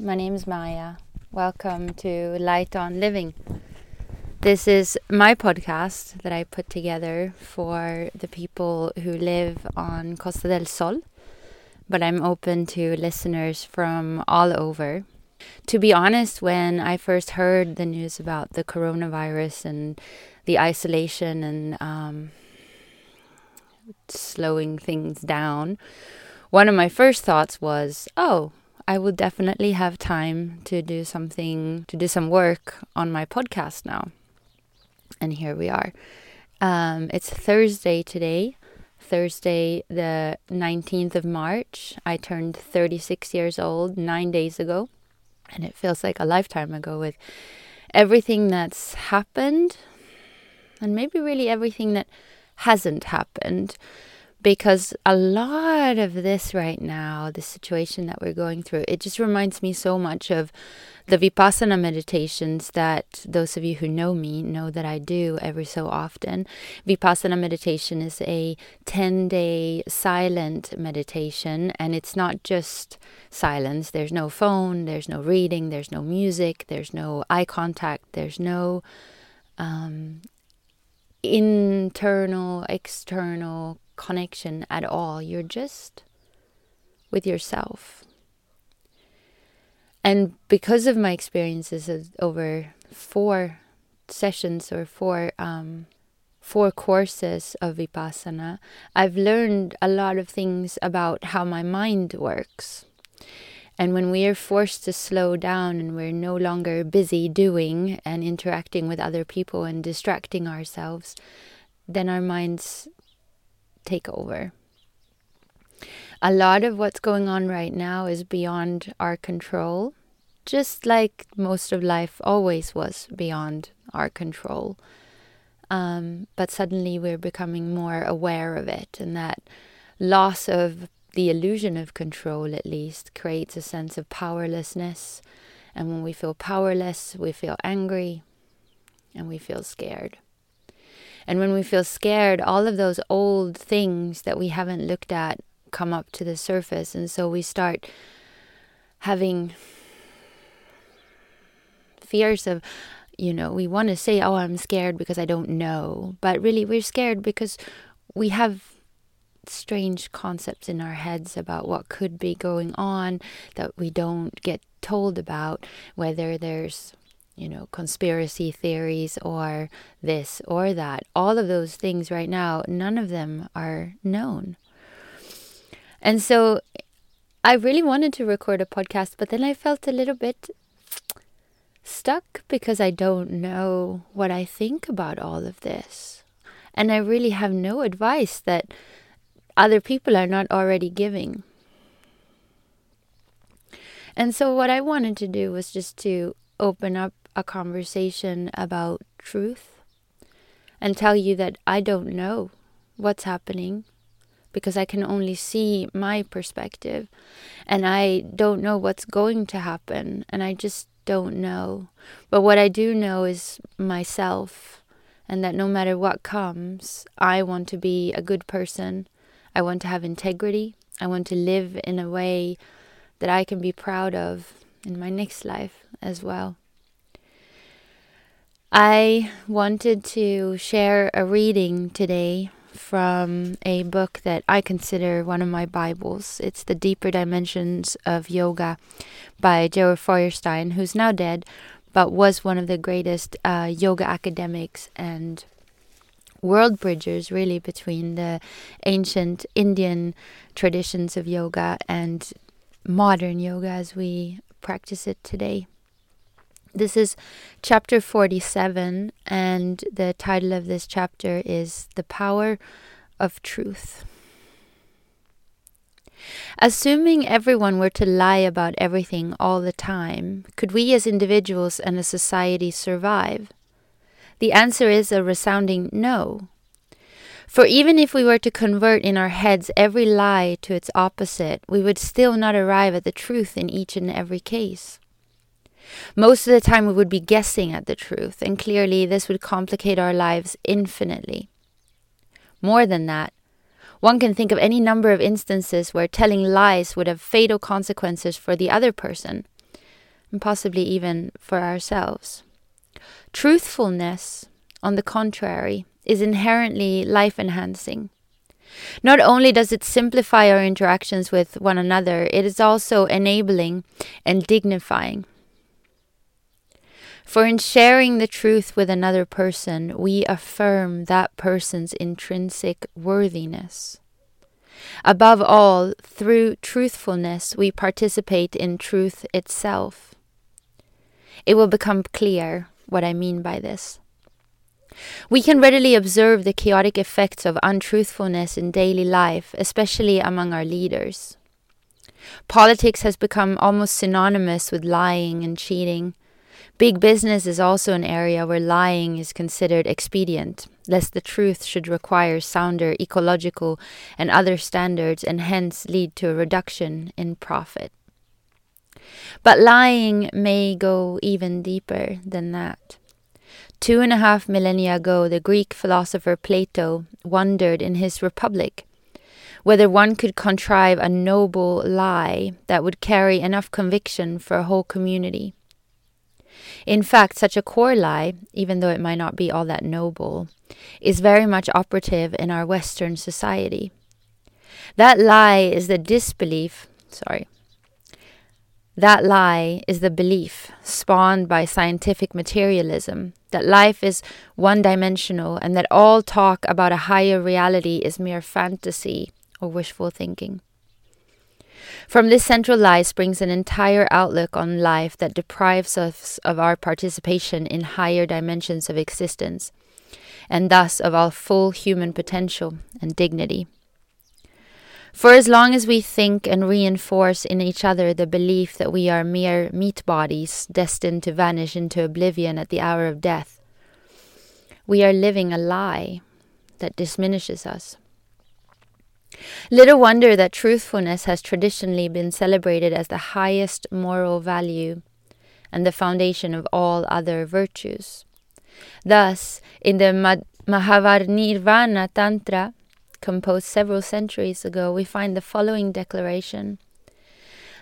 My name is Maya. Welcome to Light on Living. This is my podcast that I put together for the people who live on Costa del Sol, but I'm open to listeners from all over. To be honest, when I first heard the news about the coronavirus and the isolation and um, slowing things down, one of my first thoughts was, oh, I will definitely have time to do something, to do some work on my podcast now. And here we are. Um, it's Thursday today, Thursday, the 19th of March. I turned 36 years old nine days ago. And it feels like a lifetime ago with everything that's happened and maybe really everything that hasn't happened because a lot of this right now, the situation that we're going through, it just reminds me so much of the Vipassana meditations that those of you who know me know that I do every so often. Vipassana meditation is a 10 day silent meditation, and it's not just silence. There's no phone, there's no reading, there's no music, there's no eye contact, there's no um, internal, external connection at all. You're just with yourself. And because of my experiences of over four sessions or four um, four courses of vipassana, I've learned a lot of things about how my mind works. And when we are forced to slow down and we're no longer busy doing and interacting with other people and distracting ourselves, then our minds take over. A lot of what's going on right now is beyond our control, just like most of life always was beyond our control. Um, but suddenly we're becoming more aware of it, and that loss of the illusion of control, at least, creates a sense of powerlessness. And when we feel powerless, we feel angry and we feel scared. And when we feel scared, all of those old things that we haven't looked at come up to the surface. And so we start having fears of, you know, we want to say, oh, I'm scared because I don't know. But really, we're scared because we have strange concepts in our heads about what could be going on that we don't get told about, whether there's you know, conspiracy theories or this or that. All of those things right now, none of them are known. And so I really wanted to record a podcast, but then I felt a little bit stuck because I don't know what I think about all of this. And I really have no advice that other people are not already giving. And so, what I wanted to do was just to open up a conversation about truth and tell you that I don't know what's happening because I can only see my perspective and I don't know what's going to happen and I just don't know. But what I do know is myself and that no matter what comes, I want to be a good person. I want to have integrity. I want to live in a way that I can be proud of in my next life as well. I wanted to share a reading today from a book that I consider one of my Bibles. It's The Deeper Dimensions of Yoga by Georg Feuerstein, who's now dead, but was one of the greatest uh, yoga academics and world bridgers, really, between the ancient Indian traditions of yoga and modern yoga as we practice it today. This is chapter 47, and the title of this chapter is The Power of Truth. Assuming everyone were to lie about everything all the time, could we as individuals and a society survive? The answer is a resounding no. For even if we were to convert in our heads every lie to its opposite, we would still not arrive at the truth in each and every case. Most of the time, we would be guessing at the truth, and clearly, this would complicate our lives infinitely. More than that, one can think of any number of instances where telling lies would have fatal consequences for the other person, and possibly even for ourselves. Truthfulness, on the contrary, is inherently life enhancing. Not only does it simplify our interactions with one another, it is also enabling and dignifying. For in sharing the truth with another person, we affirm that person's intrinsic worthiness. Above all, through truthfulness, we participate in truth itself. It will become clear what I mean by this. We can readily observe the chaotic effects of untruthfulness in daily life, especially among our leaders. Politics has become almost synonymous with lying and cheating. Big business is also an area where lying is considered expedient, lest the truth should require sounder ecological and other standards and hence lead to a reduction in profit. But lying may go even deeper than that. Two and a half millennia ago, the Greek philosopher Plato wondered in his Republic whether one could contrive a noble lie that would carry enough conviction for a whole community. In fact, such a core lie, even though it might not be all that noble, is very much operative in our Western society. That lie is the disbelief, sorry, that lie is the belief, spawned by scientific materialism, that life is one dimensional and that all talk about a higher reality is mere fantasy or wishful thinking. From this central lie springs an entire outlook on life that deprives us of our participation in higher dimensions of existence, and thus of our full human potential and dignity. For as long as we think and reinforce in each other the belief that we are mere meat bodies destined to vanish into oblivion at the hour of death, we are living a lie that diminishes us. Little wonder that truthfulness has traditionally been celebrated as the highest moral value and the foundation of all other virtues. Thus, in the Mahanirvana Tantra, composed several centuries ago, we find the following declaration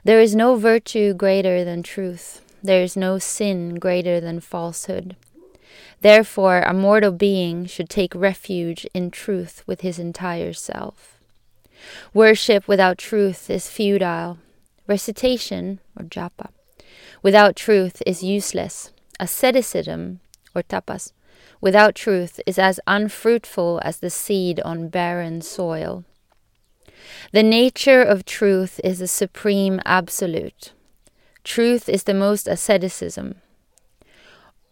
There is no virtue greater than truth, there is no sin greater than falsehood. Therefore, a mortal being should take refuge in truth with his entire self. Worship without truth is futile. Recitation, or japa, without truth is useless. Asceticism, or tapas, without truth is as unfruitful as the seed on barren soil. The nature of truth is the supreme absolute. Truth is the most asceticism.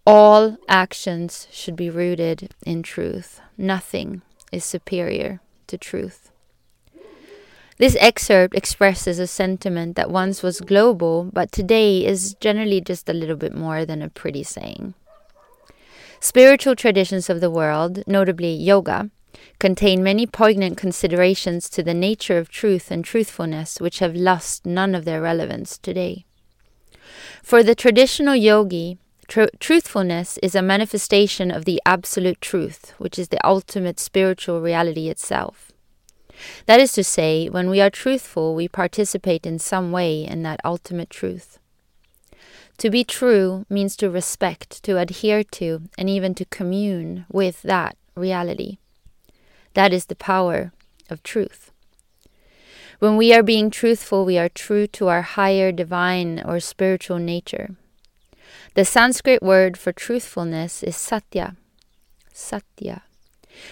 All actions should be rooted in truth. Nothing is superior to truth. This excerpt expresses a sentiment that once was global, but today is generally just a little bit more than a pretty saying. Spiritual traditions of the world, notably yoga, contain many poignant considerations to the nature of truth and truthfulness which have lost none of their relevance today. For the traditional yogi, tr- truthfulness is a manifestation of the absolute truth, which is the ultimate spiritual reality itself. That is to say, when we are truthful, we participate in some way in that ultimate truth. To be true means to respect, to adhere to, and even to commune with that reality. That is the power of truth. When we are being truthful, we are true to our higher divine or spiritual nature. The Sanskrit word for truthfulness is satya. Satya.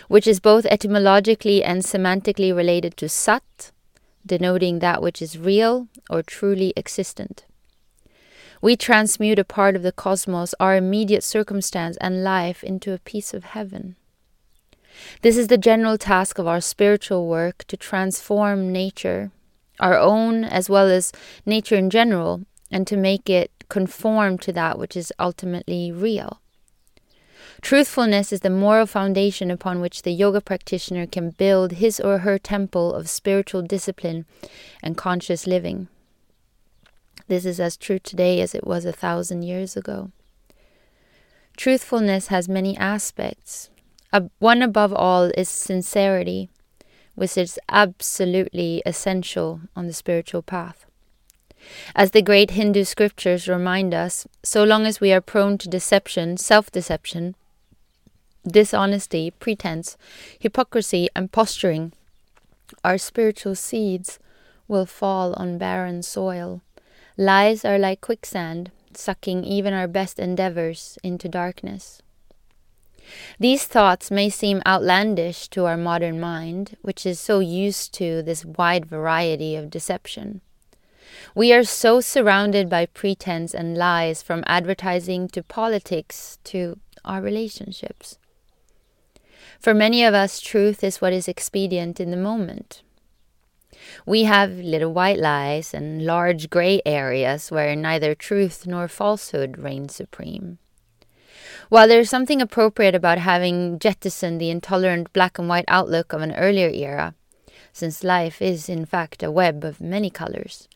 Which is both etymologically and semantically related to sat, denoting that which is real or truly existent. We transmute a part of the cosmos, our immediate circumstance and life, into a piece of heaven. This is the general task of our spiritual work to transform nature, our own as well as nature in general, and to make it conform to that which is ultimately real. Truthfulness is the moral foundation upon which the yoga practitioner can build his or her temple of spiritual discipline and conscious living. This is as true today as it was a thousand years ago. Truthfulness has many aspects. one above all is sincerity, which is absolutely essential on the spiritual path. As the great Hindu scriptures remind us, so long as we are prone to deception, self deception, dishonesty, pretense, hypocrisy, and posturing, our spiritual seeds will fall on barren soil. Lies are like quicksand, sucking even our best endeavors into darkness. These thoughts may seem outlandish to our modern mind, which is so used to this wide variety of deception. We are so surrounded by pretense and lies from advertising to politics to our relationships. For many of us, truth is what is expedient in the moment. We have little white lies and large gray areas where neither truth nor falsehood reign supreme. While there is something appropriate about having jettisoned the intolerant black and white outlook of an earlier era, since life is in fact a web of many colors,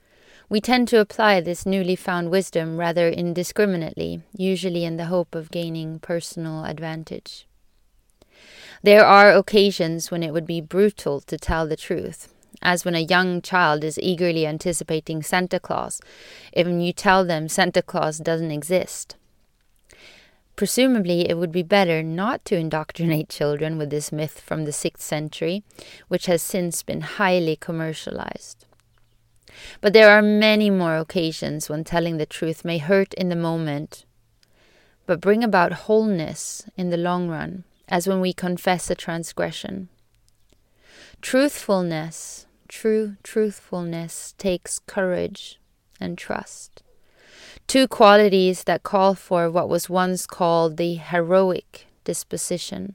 we tend to apply this newly found wisdom rather indiscriminately, usually in the hope of gaining personal advantage. There are occasions when it would be brutal to tell the truth, as when a young child is eagerly anticipating Santa Claus, even you tell them Santa Claus doesn't exist. Presumably, it would be better not to indoctrinate children with this myth from the 6th century, which has since been highly commercialized. But there are many more occasions when telling the truth may hurt in the moment, but bring about wholeness in the long run, as when we confess a transgression. Truthfulness, true truthfulness, takes courage and trust. Two qualities that call for what was once called the heroic disposition.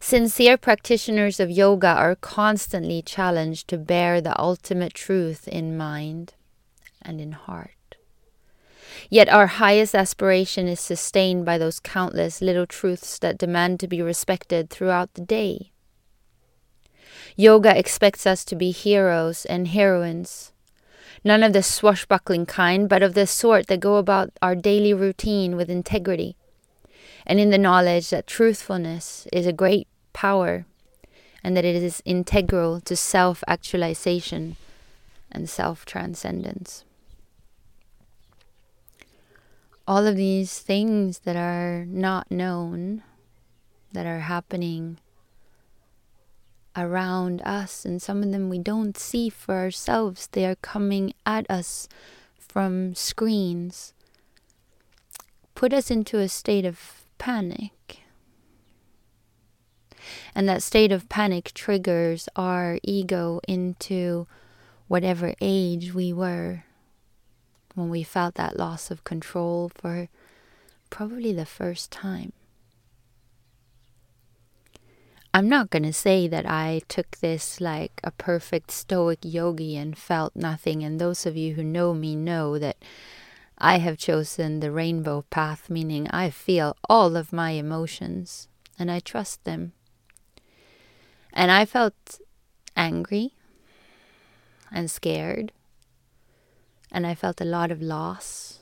Sincere practitioners of yoga are constantly challenged to bear the ultimate truth in mind and in heart. Yet our highest aspiration is sustained by those countless little truths that demand to be respected throughout the day. Yoga expects us to be heroes and heroines, none of the swashbuckling kind, but of the sort that go about our daily routine with integrity and in the knowledge that truthfulness is a great power and that it is integral to self actualization and self transcendence. All of these things that are not known, that are happening around us, and some of them we don't see for ourselves, they are coming at us from screens, put us into a state of panic. And that state of panic triggers our ego into whatever age we were when we felt that loss of control for probably the first time. I'm not going to say that I took this like a perfect stoic yogi and felt nothing. And those of you who know me know that I have chosen the rainbow path, meaning I feel all of my emotions and I trust them. And I felt angry and scared. And I felt a lot of loss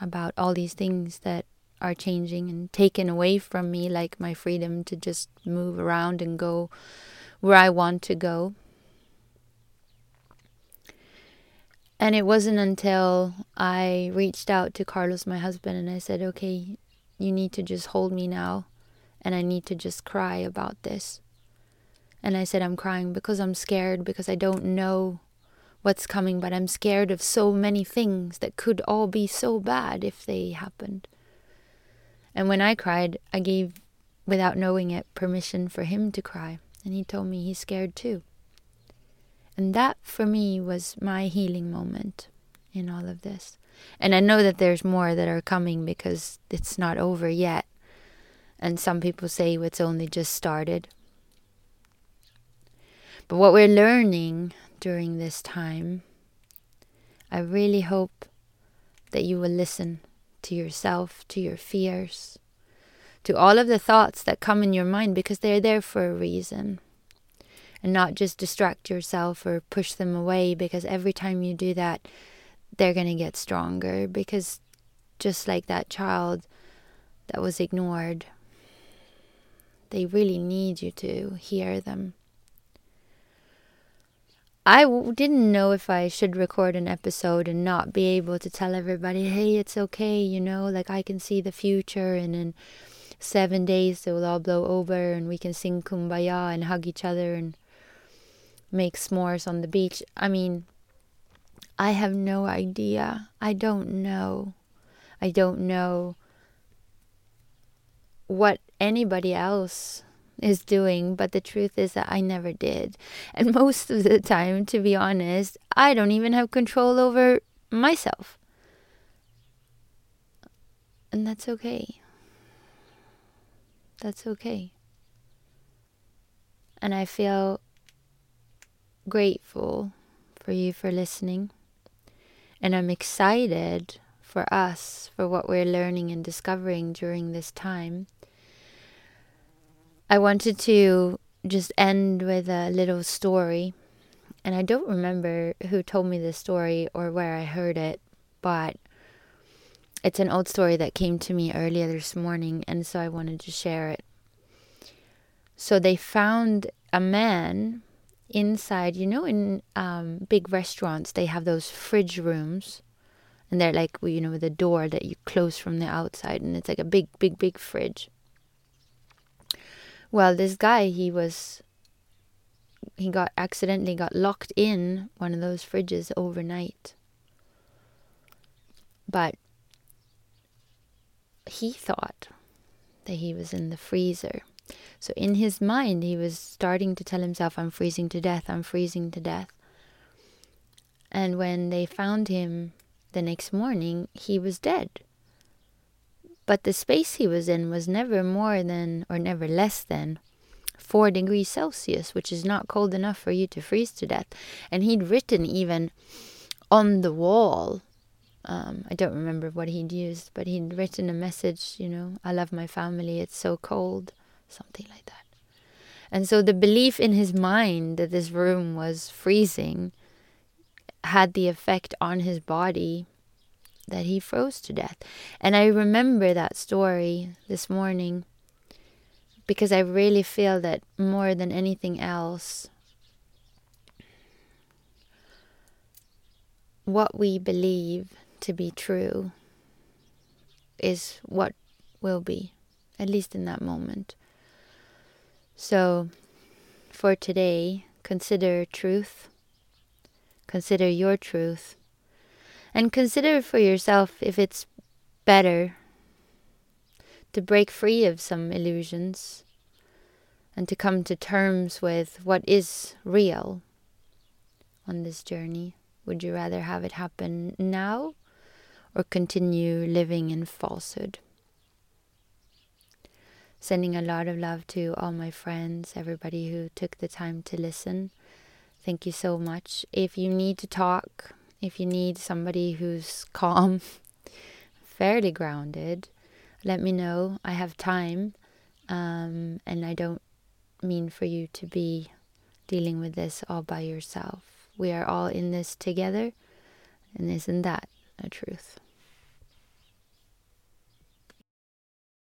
about all these things that are changing and taken away from me, like my freedom to just move around and go where I want to go. And it wasn't until I reached out to Carlos, my husband, and I said, okay, you need to just hold me now. And I need to just cry about this. And I said, I'm crying because I'm scared, because I don't know what's coming, but I'm scared of so many things that could all be so bad if they happened. And when I cried, I gave, without knowing it, permission for him to cry. And he told me he's scared too. And that for me was my healing moment in all of this. And I know that there's more that are coming because it's not over yet. And some people say it's only just started. But what we're learning during this time, I really hope that you will listen to yourself, to your fears, to all of the thoughts that come in your mind because they're there for a reason and not just distract yourself or push them away because every time you do that, they're going to get stronger because just like that child that was ignored, they really need you to hear them. I w- didn't know if I should record an episode and not be able to tell everybody, hey, it's okay, you know, like I can see the future and in seven days it will all blow over and we can sing kumbaya and hug each other and make s'mores on the beach. I mean, I have no idea. I don't know. I don't know what anybody else is doing, but the truth is that I never did. And most of the time, to be honest, I don't even have control over myself. And that's okay. That's okay. And I feel grateful for you for listening. And I'm excited for us, for what we're learning and discovering during this time. I wanted to just end with a little story. And I don't remember who told me this story or where I heard it, but it's an old story that came to me earlier this morning, and so I wanted to share it. So they found a man inside, you know, in um, big restaurants, they have those fridge rooms, and they're like, you know, with a door that you close from the outside, and it's like a big, big, big fridge. Well, this guy, he was he got accidentally got locked in one of those fridges overnight. But he thought that he was in the freezer. So in his mind, he was starting to tell himself, I'm freezing to death, I'm freezing to death. And when they found him the next morning, he was dead. But the space he was in was never more than, or never less than, 4 degrees Celsius, which is not cold enough for you to freeze to death. And he'd written even on the wall, um, I don't remember what he'd used, but he'd written a message, you know, I love my family, it's so cold, something like that. And so the belief in his mind that this room was freezing had the effect on his body that he froze to death. And I remember that story this morning because I really feel that more than anything else, what we believe to be true is what will be, at least in that moment. So, for today, consider truth, consider your truth and consider for yourself if it's better to break free of some illusions and to come to terms with what is real on this journey. Would you rather have it happen now or continue living in falsehood? Sending a lot of love to all my friends, everybody who took the time to listen. Thank you so much. If you need to talk, if you need somebody who's calm, fairly grounded, let me know. I have time, um, and I don't mean for you to be dealing with this all by yourself. We are all in this together, and isn't that a truth?